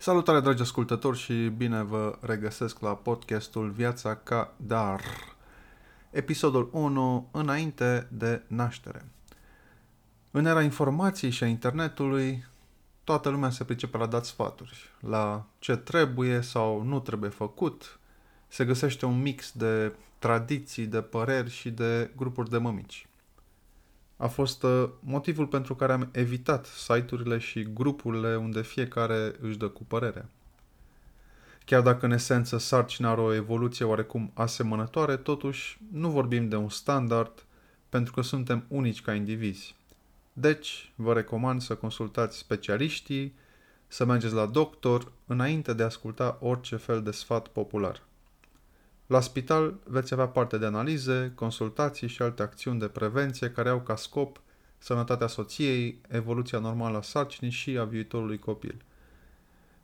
Salutare dragi ascultători și bine vă regăsesc la podcastul Viața ca Dar. Episodul 1 înainte de naștere. În era informației și a internetului, toată lumea se pricepe la dat sfaturi, la ce trebuie sau nu trebuie făcut. Se găsește un mix de tradiții, de păreri și de grupuri de mămici a fost uh, motivul pentru care am evitat site-urile și grupurile unde fiecare își dă cu părerea. Chiar dacă în esență sarcina are o evoluție oarecum asemănătoare, totuși nu vorbim de un standard pentru că suntem unici ca indivizi. Deci, vă recomand să consultați specialiștii, să mergeți la doctor înainte de a asculta orice fel de sfat popular. La spital veți avea parte de analize, consultații și alte acțiuni de prevenție care au ca scop sănătatea soției, evoluția normală a sarcinii și a viitorului copil.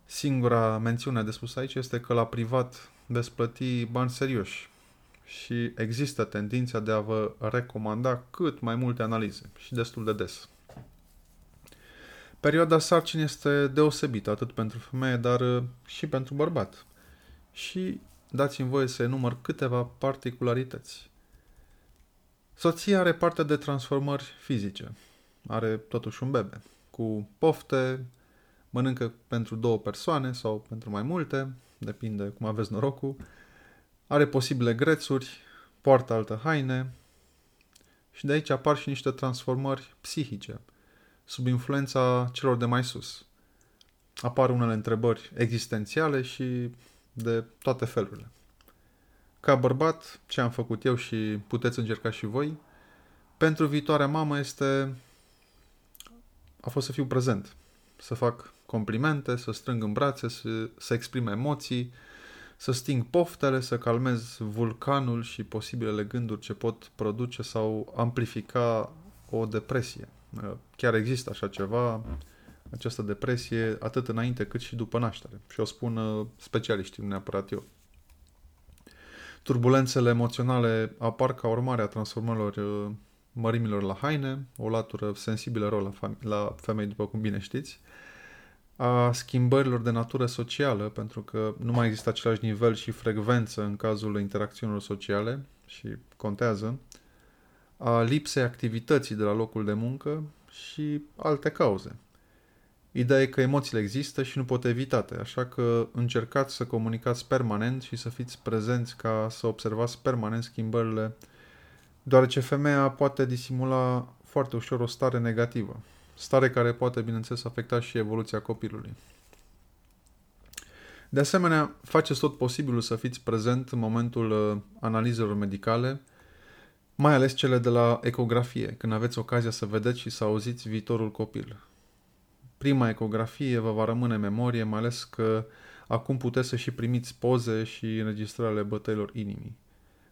Singura mențiune de spus aici este că la privat veți plăti bani serioși și există tendința de a vă recomanda cât mai multe analize și destul de des. Perioada sarcinii este deosebită atât pentru femeie, dar și pentru bărbat. Și dați-mi voie să enumăr câteva particularități. Soția are parte de transformări fizice. Are totuși un bebe, cu pofte, mănâncă pentru două persoane sau pentru mai multe, depinde cum aveți norocul, are posibile grețuri, poartă alte haine și de aici apar și niște transformări psihice, sub influența celor de mai sus. Apar unele întrebări existențiale și de toate felurile. Ca bărbat, ce am făcut eu și puteți încerca și voi, pentru viitoarea mamă este a fost să fiu prezent, să fac complimente, să strâng în brațe, să, să exprim emoții, să sting poftele, să calmez vulcanul și posibilele gânduri ce pot produce sau amplifica o depresie. Chiar există așa ceva, această depresie, atât înainte cât și după naștere. Și o spun uh, specialiștii, nu neapărat eu. Turbulențele emoționale apar ca urmare a transformărilor uh, mărimilor la haine, o latură sensibilă rol la, fam- la femei, după cum bine știți, a schimbărilor de natură socială, pentru că nu mai există același nivel și frecvență în cazul interacțiunilor sociale și contează, a lipsei activității de la locul de muncă și alte cauze. Ideea e că emoțiile există și nu pot evitate, așa că încercați să comunicați permanent și să fiți prezenți ca să observați permanent schimbările, deoarece femeia poate disimula foarte ușor o stare negativă, stare care poate, bineînțeles, afecta și evoluția copilului. De asemenea, faceți tot posibilul să fiți prezent în momentul uh, analizelor medicale, mai ales cele de la ecografie, când aveți ocazia să vedeți și să auziți viitorul copil prima ecografie vă va rămâne în memorie, mai ales că acum puteți să și primiți poze și înregistrări ale bătăilor inimii.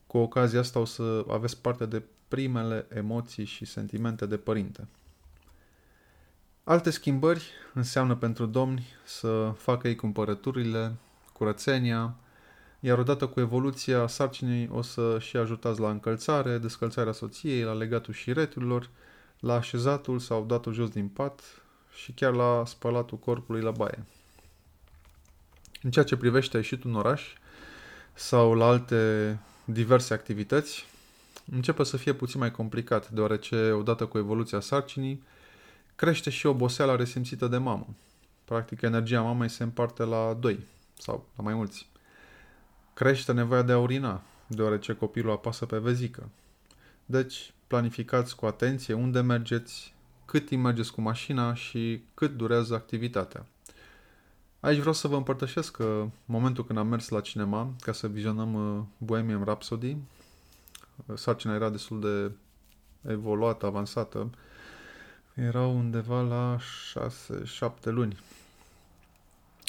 Cu ocazia asta o să aveți parte de primele emoții și sentimente de părinte. Alte schimbări înseamnă pentru domni să facă ei cumpărăturile, curățenia, iar odată cu evoluția sarcinii o să și ajutați la încălțare, descălțarea soției, la legatul șireturilor, la așezatul sau datul jos din pat, și chiar la spălatul corpului la baie. În ceea ce privește ieșitul în oraș sau la alte diverse activități, începe să fie puțin mai complicat, deoarece odată cu evoluția sarcinii, crește și oboseala resimțită de mamă. Practic, energia mamei se împarte la doi sau la mai mulți. Crește nevoia de a urina, deoarece copilul apasă pe vezică. Deci, planificați cu atenție unde mergeți, cât timp mergeți cu mașina și cât durează activitatea. Aici vreau să vă împărtășesc că momentul când am mers la cinema ca să vizionăm uh, Bohemian Rhapsody, sarcina era destul de evoluată, avansată, erau undeva la 6-7 luni.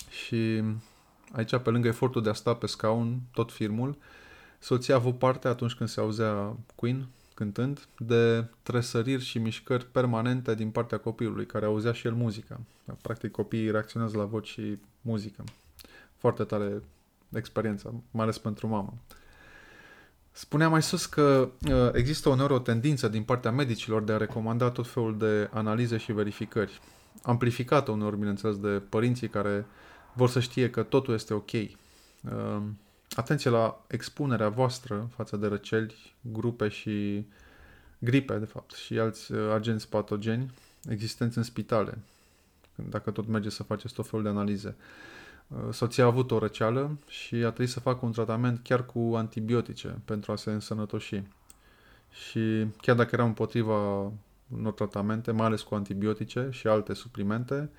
Și aici, pe lângă efortul de a sta pe scaun, tot filmul, soția a avut parte atunci când se auzea Queen, cântând, de tresăriri și mișcări permanente din partea copilului, care auzea și el muzica. Practic copiii reacționează la voci și muzică. Foarte tare experiență, mai ales pentru mamă. Spunea mai sus că uh, există uneori o tendință din partea medicilor de a recomanda tot felul de analize și verificări. Amplificată uneori, bineînțeles, de părinții care vor să știe că totul este ok. Uh, atenție la expunerea voastră față de răceli, grupe și gripe, de fapt, și alți uh, agenți patogeni existenți în spitale, dacă tot merge să faceți tot felul de analize. Uh, soția a avut o răceală și a trebuit să facă un tratament chiar cu antibiotice pentru a se însănătoși. Și chiar dacă era împotriva unor tratamente, mai ales cu antibiotice și alte suplimente,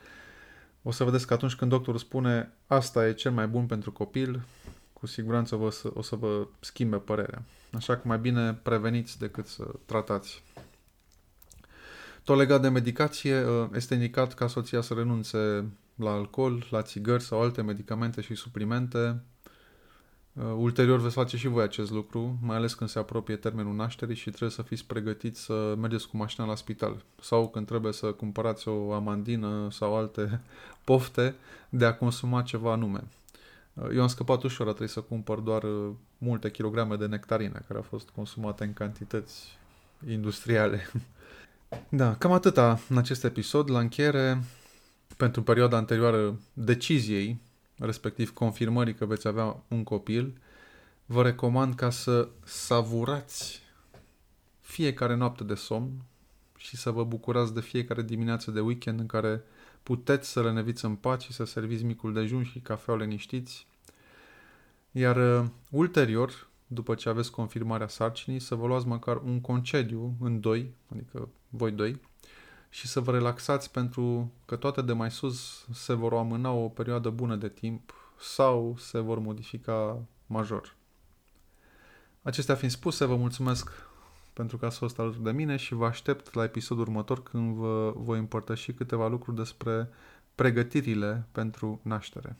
o să vedeți că atunci când doctorul spune asta e cel mai bun pentru copil, cu siguranță vă, o să vă schimbe părerea. Așa că mai bine preveniți decât să tratați. Tot legat de medicație, ă, este indicat ca soția să renunțe la alcool, la țigări sau alte medicamente și suplimente. Ă, ulterior veți face și voi acest lucru, mai ales când se apropie termenul nașterii și trebuie să fiți pregătiți să mergeți cu mașina la spital sau când trebuie să cumpărați o amandină sau alte pofte de a consuma ceva anume. Eu am scăpat ușor, a trebuit să cumpăr doar uh, multe kilograme de nectarine care au fost consumate în cantități industriale. da, cam atâta în acest episod. La încheiere, pentru perioada anterioară deciziei, respectiv confirmării că veți avea un copil, vă recomand ca să savurați fiecare noapte de somn și să vă bucurați de fiecare dimineață de weekend în care puteți să răneviți în pace și să serviți micul dejun și cafeaua liniștiți. Iar uh, ulterior, după ce aveți confirmarea sarcinii, să vă luați măcar un concediu în doi, adică voi doi, și să vă relaxați pentru că toate de mai sus se vor amâna o perioadă bună de timp sau se vor modifica major. Acestea fiind spuse, vă mulțumesc pentru că ați fost alături de mine și vă aștept la episodul următor când vă voi împărtăși câteva lucruri despre pregătirile pentru naștere.